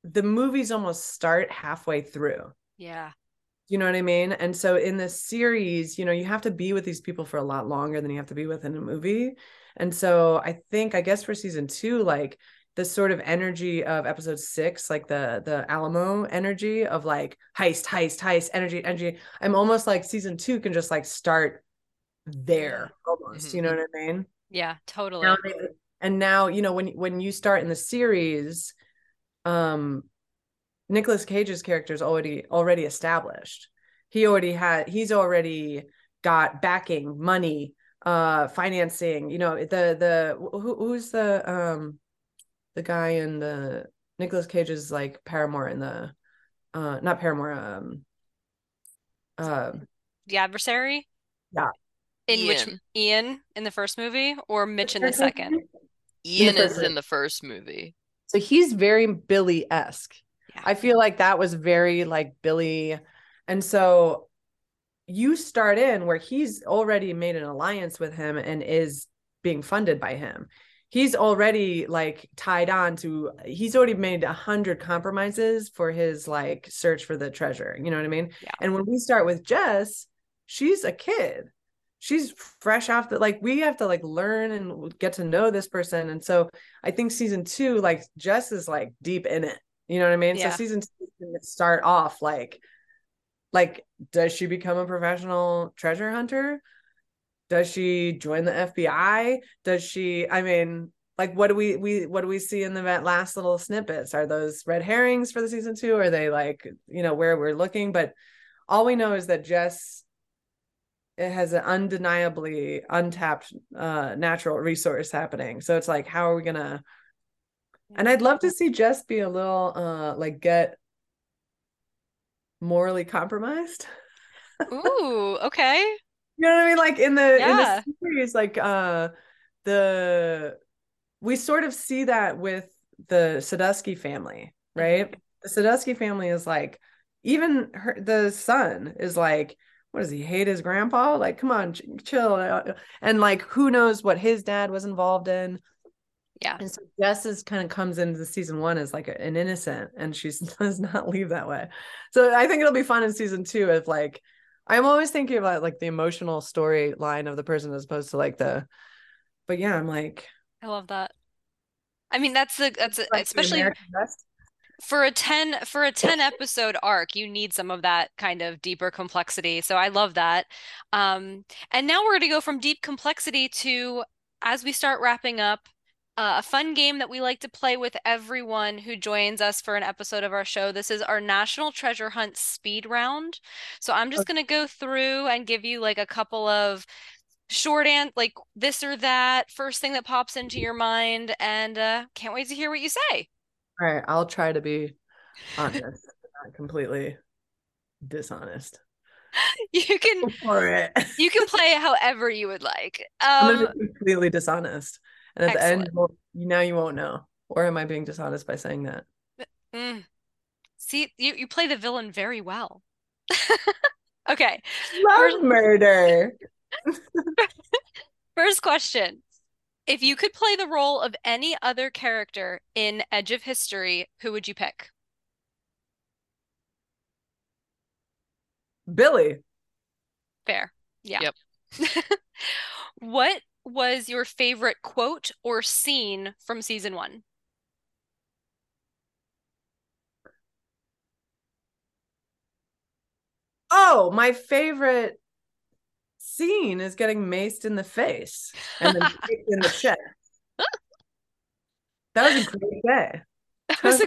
the movies almost start halfway through Yeah. you know what I mean? And so in this series, you know, you have to be with these people for a lot longer than you have to be with in a movie. And so I think, I guess for season two, like the sort of energy of episode six, like the the Alamo energy of like heist, heist, heist, energy, energy. I'm almost like season two can just like start there almost. You mm-hmm. know what I mean? Yeah, totally. now and now you know when when you start in the series um Nicolas Cage's character is already already established he already had he's already got backing money uh financing you know the the who, who's the um the guy in the Nicolas Cage's like paramour in the uh not paramour um uh the adversary? Yeah. In which Ian. Ian in the first movie or Mitch in the second? Ian first is movie. in the first movie. So he's very Billy esque. Yeah. I feel like that was very like Billy. And so you start in where he's already made an alliance with him and is being funded by him. He's already like tied on to, he's already made a hundred compromises for his like search for the treasure. You know what I mean? Yeah. And when we start with Jess, she's a kid. She's fresh off the like we have to like learn and get to know this person. And so I think season two, like Jess is like deep in it. You know what I mean? Yeah. So season two can start off like, like, does she become a professional treasure hunter? Does she join the FBI? Does she? I mean, like, what do we we what do we see in the last little snippets? Are those red herrings for the season two? Are they like you know where we're looking? But all we know is that Jess it has an undeniably untapped uh natural resource happening. So it's like, how are we gonna? And I'd love to see Jess be a little uh like get morally compromised. Ooh, okay. You know what I mean? Like in the Yeah. in the series, like uh the we sort of see that with the Sadusky family, right? The Sadusky family is like even her the son is like, what does he hate his grandpa? Like, come on, ch- chill. Uh, uh, and like, who knows what his dad was involved in? Yeah. And so Jess is kind of comes into the season one as like an innocent, and she does not leave that way. So I think it'll be fun in season two if like I'm always thinking about like the emotional storyline of the person as opposed to like the. But yeah, I'm like, I love that. I mean, that's the that's a, especially. For a 10 for a 10 episode arc you need some of that kind of deeper complexity. So i love that. Um and now we're going to go from deep complexity to as we start wrapping up uh, a fun game that we like to play with everyone who joins us for an episode of our show. This is our national treasure hunt speed round. So i'm just going to go through and give you like a couple of short and like this or that first thing that pops into your mind and uh can't wait to hear what you say All right, I'll try to be honest, not completely dishonest. you can for it. You can play however you would like. I'm Um, gonna be completely dishonest, and at the end, Excellent. well, now you won't know. Or am I being dishonest by saying that? mm. See, you, you play the villain very well. Okay, Love murder. first question. If you could play the role of any other character in Edge of History, who would you pick? Billy. Fair. Yeah. Yep. What was your favorite quote or scene from season one? Oh, my favorite scene is getting maced in the face and then kicked in the chest. That was a great day. That was a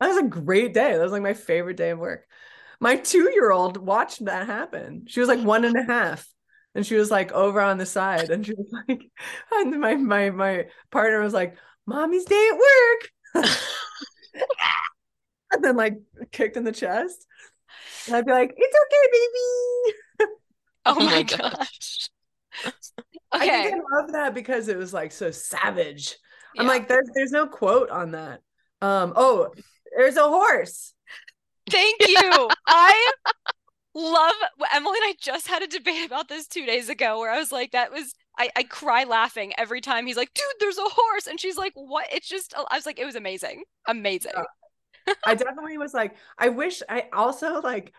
That was a great day. That was like my favorite day of work. My two-year-old watched that happen. She was like one and a half. And she was like over on the side. And she was like, and my my my partner was like, Mommy's day at work. and then like kicked in the chest. And I'd be like, it's okay, baby. Oh, Oh my my gosh. I Okay. think I love that because it was like so savage. I'm like, there's there's no quote on that. Um, oh, there's a horse. Thank you. I love Emily and I just had a debate about this two days ago where I was like, that was I, I cry laughing every time he's like, dude, there's a horse. And she's like, what? It's just I was like, it was amazing. Amazing. Yeah. I definitely was like, I wish I also like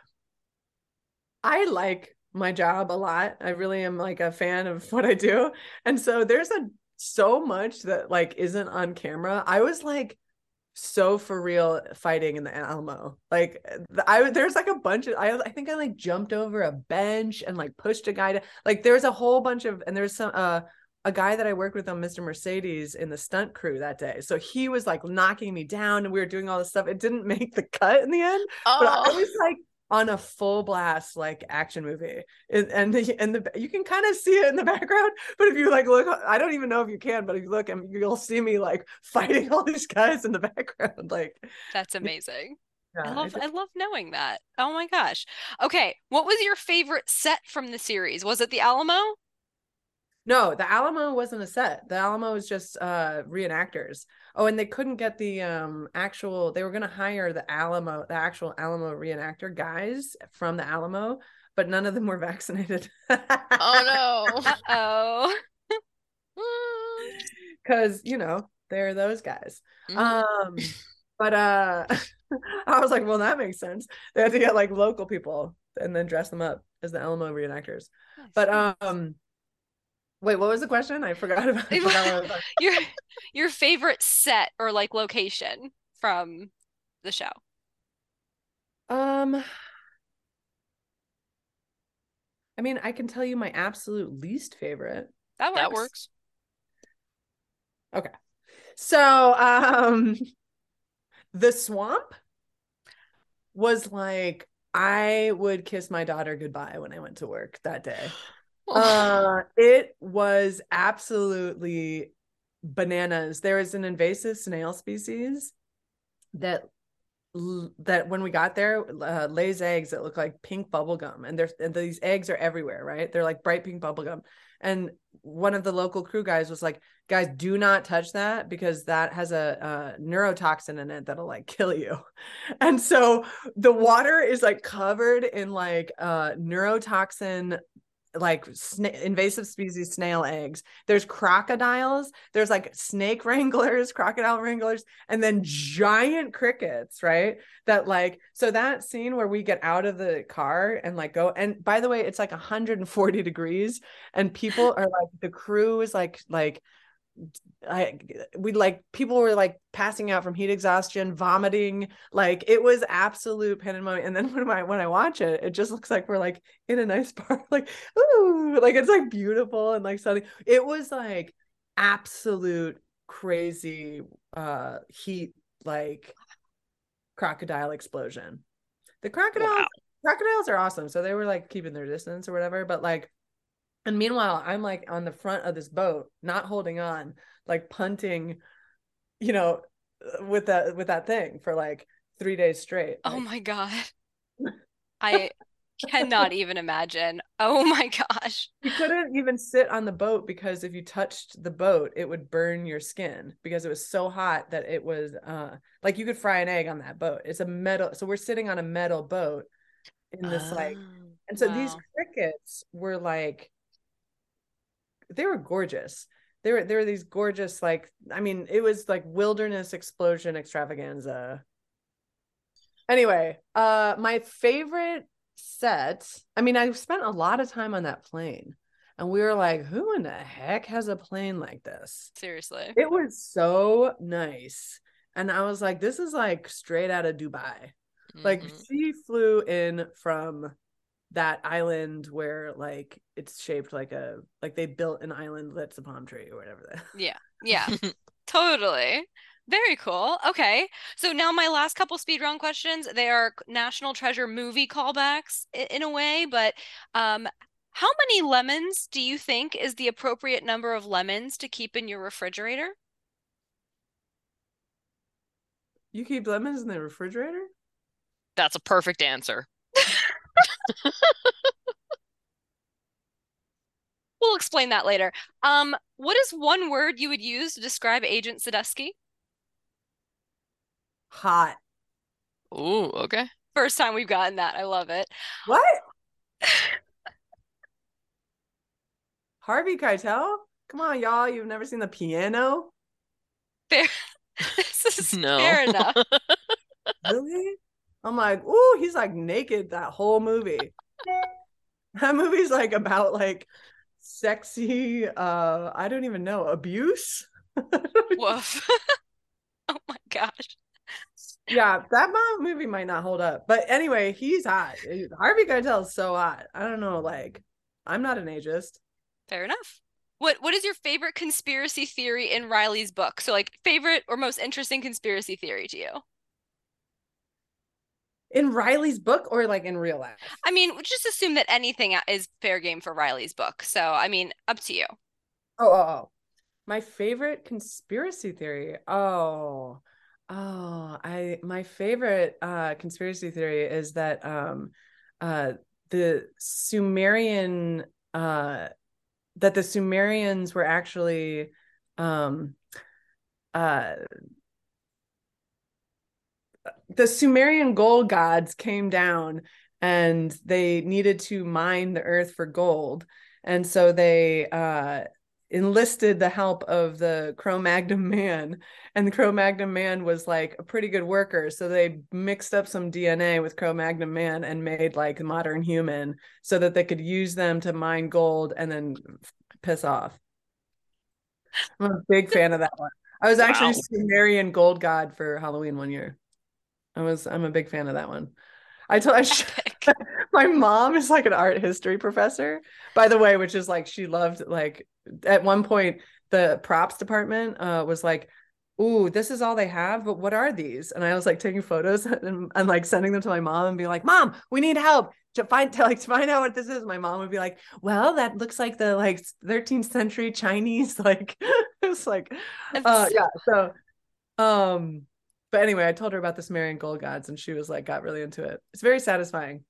I like my job a lot. I really am like a fan of what I do. And so there's a so much that like isn't on camera. I was like so for real fighting in the Alamo. Like I there's like a bunch of I I think I like jumped over a bench and like pushed a guy to like there's a whole bunch of and there's some uh a guy that I worked with on Mr. Mercedes in the stunt crew that day. So he was like knocking me down and we were doing all this stuff. It didn't make the cut in the end, but I Oh, was like on a full blast like action movie and and the, and the you can kind of see it in the background but if you like look i don't even know if you can but if you look and you'll see me like fighting all these guys in the background like That's amazing. yeah, I love I love knowing that. Oh my gosh. Okay, what was your favorite set from the series? Was it the Alamo? no the alamo wasn't a set the alamo was just uh reenactors oh and they couldn't get the um actual they were going to hire the alamo the actual alamo reenactor guys from the alamo but none of them were vaccinated oh no. Uh-oh. Mm. because you know they're those guys Mhm. um but uh i was like well that makes sense they had to get like local people and then dress them up as the alamo reenactors Nice. but um wait what was the question i forgot about, I forgot what I about. your your favorite set or like location from the show. um i mean i can tell you my absolute least favorite That works. That works. so um the swamp was like i would kiss my daughter goodbye when i went to work that day uh it was absolutely bananas. There is an invasive snail species that that when we got there uh, lays eggs that look like pink bubble gum and there's and these eggs are everywhere right? They're like bright pink bubble gum. And one of the local crew guys was like guys do not touch that because that has a, a neurotoxin in it that'll like kill you. And so the water is like covered in like uh neurotoxin like sna- invasive species snail eggs. There's crocodiles there's like snake wranglers crocodile wranglers and then giant crickets right? That like so that scene where we get out of the car and like go and by the way it's like 140 degrees and people are like the crew is like like I we like people were like passing out from heat exhaustion, vomiting, like it was absolute pandemonium. And then when I when I watch it, it just looks like we're like in a nice park, like ooh, like it's like beautiful and like sunny. It was like absolute crazy uh heat, like crocodile explosion. The crocodiles, Wow. crocodiles are awesome. So they were like keeping their distance or whatever, but like and meanwhile, I'm like on the front of this boat, not holding on, like punting, you know, uh, with that with that thing for like three days straight. Oh Like, my God. I cannot even imagine. Oh my gosh. you couldn't even sit on the boat because if you touched the boat, it would burn your skin because it was so hot that it was uh like you could fry an egg on that boat. It's a metal, so we're sitting on a metal boat in this like Oh. And so these crickets were like they were gorgeous. They were they were these gorgeous like I mean it was like wilderness explosion extravaganza. Anyway, uh my favorite set, I mean I spent a lot of time on that plane and we were like who in the heck has a plane like this? Seriously. It was so nice. And I was like this is like straight out of Dubai like Mhm. she flew in from that island where like it's shaped like a like they built an island that's a palm tree or whatever Yeah. Yeah. Totally. Very cool. Okay. So now my last couple speed round questions, they are National Treasure movie callbacks in a way, but um how many lemons do you think is the appropriate number of lemons to keep in your refrigerator? you keep lemons in the refrigerator That's a perfect answer. we'll explain that later. Um, what is one word you would use to describe Agent Sadusky? Hot. Ooh, okay. First time we've gotten that. I love it. What? Harvey Keitel? Come on, y'all. You've never seen the piano? Fair. this is No. fair enough. Really? I'm like, ooh, he's like naked that whole movie. that movie's like about like sexy uh I don't even know, abuse. Woof. oh my gosh. yeah, that movie might not hold up. But anyway, he's hot. Harvey Keitel is so hot. I don't know, like I'm not an ageist. Fair enough. What what is your favorite conspiracy theory in Riley's book? So like favorite or most interesting conspiracy theory to you? In Riley's book or like in real life? I mean, just assume that anything is fair game for Riley's book. So, I mean, up to you. Oh, oh, oh. My favorite conspiracy theory. Oh, oh, I my favorite uh conspiracy theory is that um uh the Sumerian uh that the Sumerians were actually um uh the Sumerian gold gods came down and they needed to mine the earth for gold. And so they uh enlisted the help of the Cro-Magnon man. And the Cro-Magnon man was like a pretty good worker. So they mixed up some DNA with Cro-Magnon man and made like modern human so that they could use them to mine gold and then piss off. I'm a big fan of that one. I was actually Wow. Sumerian gold god for Halloween one year I was I'm a big fan of that one. I told I my mom is like an art history professor by the way which is like she loved like at one point the props department uh was like ooh this is all they have but what are these? And i was like taking photos and, and like sending them to my mom and being like mom we need help to find to like to find out what this is. My mom would be like well that looks like the like 13th century chinese like it was like uh yeah so um but anyway i told her about the sumerian gold gods and she was like got really into it it's very satisfying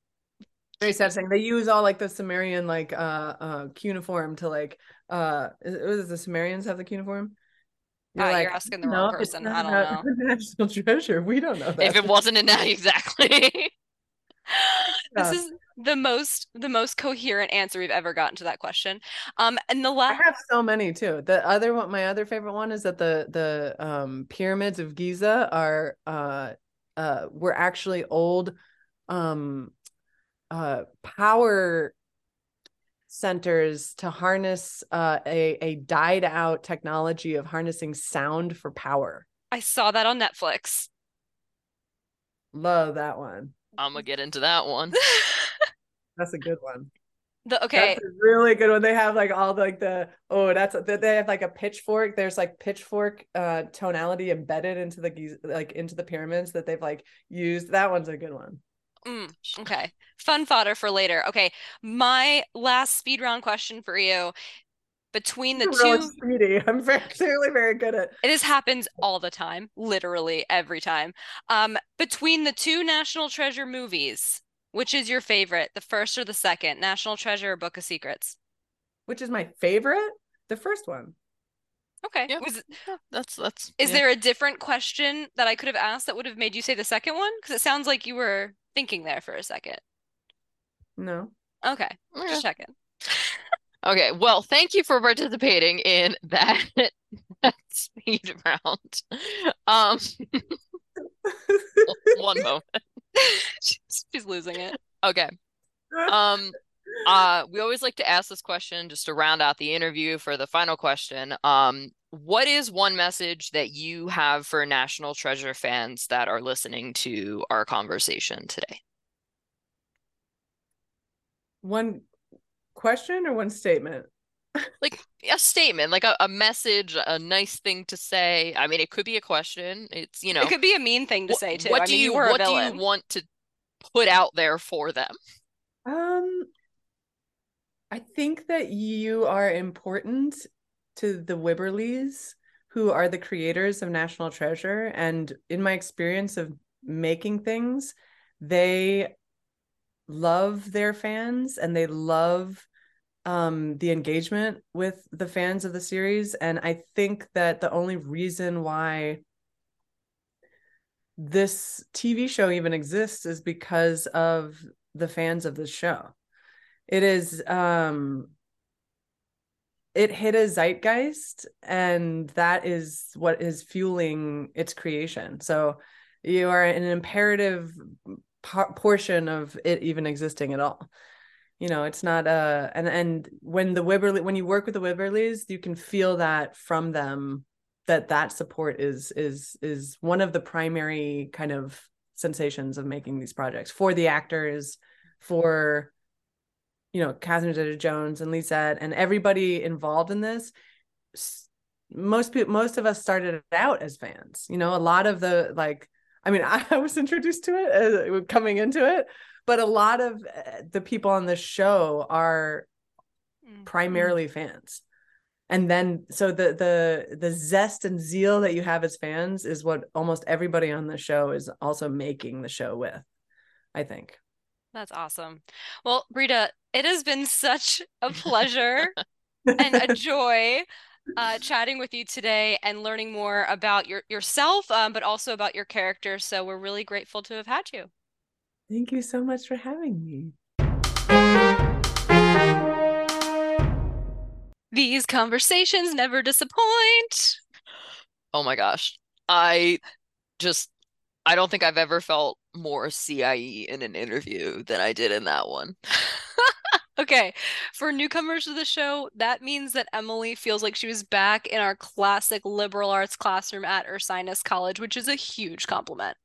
very satisfying they use all like the sumerian like uh uh cuneiform to like uh is, is the sumerians have the cuneiform Uh, you're asking the wrong "No, person. I don't know. national treasure we don't know that If it wasn't in that exactly. This is the most the most coherent answer we've ever gotten to that question. Um, and the last I have so many too. The other one, my other favorite one is that the the um pyramids of Giza are uh uh were actually old um uh power centers to harness uh a a died out technology of harnessing sound for power. I saw that on Netflix. Love that one. I'm gonna get into that one. That's a good one. The okay, That's a really good one. They have like all the, like the oh that's that they have like a pitchfork. There's like pitchfork uh tonality embedded into the like into the pyramids that they've like used. That one's a good one. mm, okay. Fun fodder for later. Okay, my last speed round question for you. Between the Really two speedy. I'm very clearly very good at it This happens all the time, literally every time. Um, between the two National Treasure movies, which is your favorite, the first or the second? National Treasure or Book of Secrets? which is my favorite. The first one. Okay. Yeah. Was Yeah, that's that's. is yeah. there a different question that I could have asked that would have made you say the second one? Because it sounds like you were thinking there for a second. No. Okay, Okay. just checking. Okay, well, thank you for participating in that, that speed round. Um, one moment. she's, she's losing it. Okay. Um, uh, we always like to ask this question just to round out the interview for the final question. Um, what is one message that you have for National Treasure fans that are listening to our conversation today? one question or one statement? Like a statement, like a, a message, a nice thing to say. I mean, it could be a question. It's, you know, It could be a mean thing to What- say too. What I do mean, you, you were a what do you want to put out there for them? Um, I think that you are important to the Wibberleys, who are the creators of National Treasure. And in my experience of making things, they love their fans and they love um the engagement with the fans of the series and I think that the only reason why this TV show even exists is because of the fans of the show. It is um it hit a zeitgeist and that is what is fueling its creation. So you are an imperative portion of it even existing at all. You know, it's not uh and and when the Wibberley when you work with the Wibberleys, you can feel that from them that that support is is is one of the primary kind of sensations of making these projects for the actors for you know Catherine Zeta-Jones and Lisette and everybody involved in this most people most of us started out as fans you know a lot of the like I mean I was introduced to it uh, coming into it but a lot of uh, the people on the show are mm-hmm. primarily fans. And then so the the the zest and zeal that you have as fans is what almost everybody on the show is also making the show with i think. That's awesome. Well breeda it has been such a pleasure and a joy uh, chatting with you today and learning more about your yourself um, but also about your character so we're really grateful to have had you thank you so much for having me These conversations never disappoint. Oh my gosh. I just I don't think I've ever felt more CIE in an interview than I did in that one. okay. For newcomers to the show, that means that Emily feels like she was back in our classic liberal arts classroom at Ursinus College, which is a huge compliment.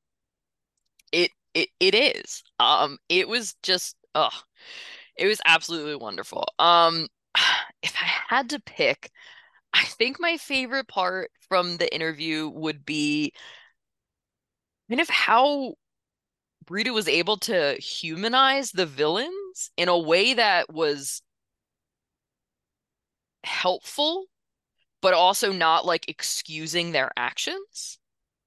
It it it is. Um it was just oh it was absolutely wonderful. Um if I had to pick, I think my favorite part from the interview would be kind of how Breeda was able to humanize the in a way that was helpful, but also not like excusing their actions.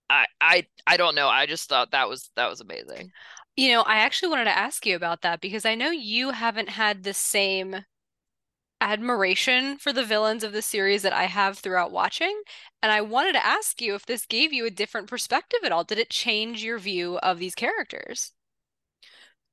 I I I don't know. I just thought that was that was amazing. You know, I actually wanted to ask you about that because I know you haven't had the same admiration for the villains of the series that I have throughout watching. And I wanted to ask you if this gave you a different perspective at all. Did it change your view of these characters?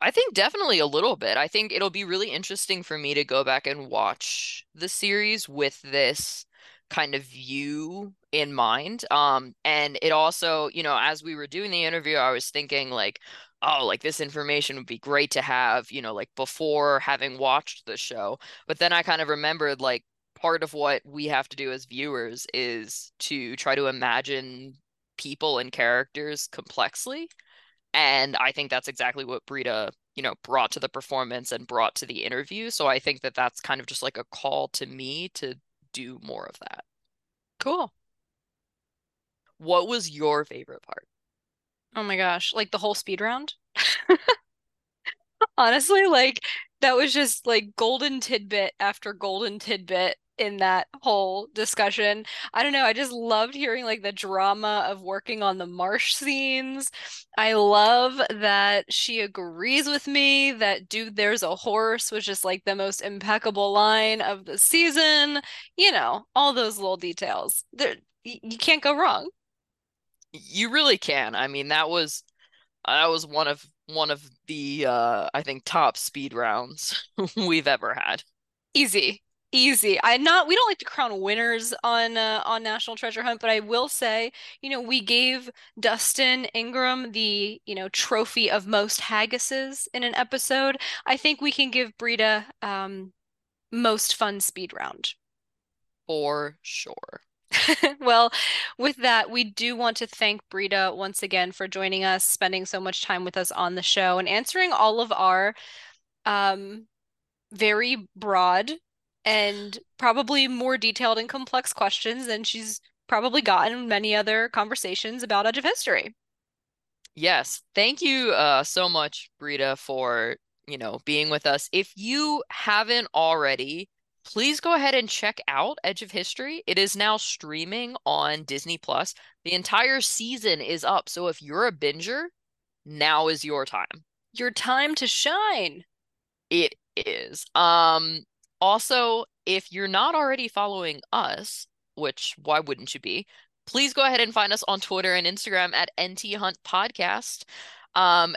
I think definitely a little bit. I think it'll be really interesting for me to go back and watch the series with this kind of view in mind. Um, and it also, you know, as we were doing the interview, I was thinking like, oh, like this information would be great to have, you know, like before having watched the show. But then I kind of remembered like part of what we have to do as viewers is to try to imagine people and characters complexly. And I think that's exactly what Breeda, you know, brought to the performance and brought to the interview. So I think that that's kind of just like a call to me to do more of that. Cool. What was your favorite part? Oh my gosh, like the whole speed round? Honestly, like that was just like golden tidbit after golden tidbit in that whole discussion. I don't know, I just loved hearing like the drama of working on the marsh scenes. I love that she agrees with me that dude there's a horse was just like the most impeccable line of the season. You know, all those little details. There you can't go wrong. You really can. I mean, that was that was one of one of the uh I think top speed rounds we've ever had. Easy. Easy. I not we don't like to crown winners on uh, on National Treasure Hunt, but I will say, you know, we gave Dustin Ingram the, you know, trophy of most haggises in an episode. I think we can give Breeda um most fun speed round. For sure. well, with that, we do want to thank Breeda once again for joining us, spending so much time with us on the show, and answering all of our um, very broad and probably more detailed and complex questions than she's probably gotten many other conversations about Edge of History. Yes. Thank you uh, so much, Breeda, for you know being with us. If you haven't already, please go ahead and check out Edge of History. It is now streaming on Disney Plus. The entire season is up. So if you're a binger, now is your time. Your time to shine. It is. Um Also, if you're not already following us, which why wouldn't you be? Please go ahead and find us on Twitter and Instagram at NT Hunt Podcast. Um,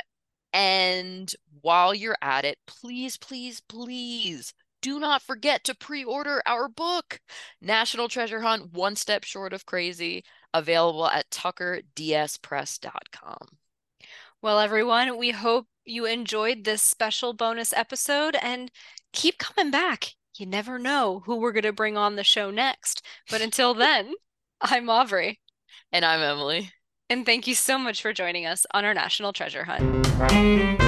and while you're at it, please, please, please do not forget to pre order our book, National Treasure Hunt One Step Short of Crazy, available at tuckerdspress.com. Well, everyone, we hope you enjoyed this special bonus episode and keep coming back. You never know who we're going to bring on the show next. But until then, I'm Aubrey. And I'm Emily. And thank you so much for joining us on our National Treasure Hunt.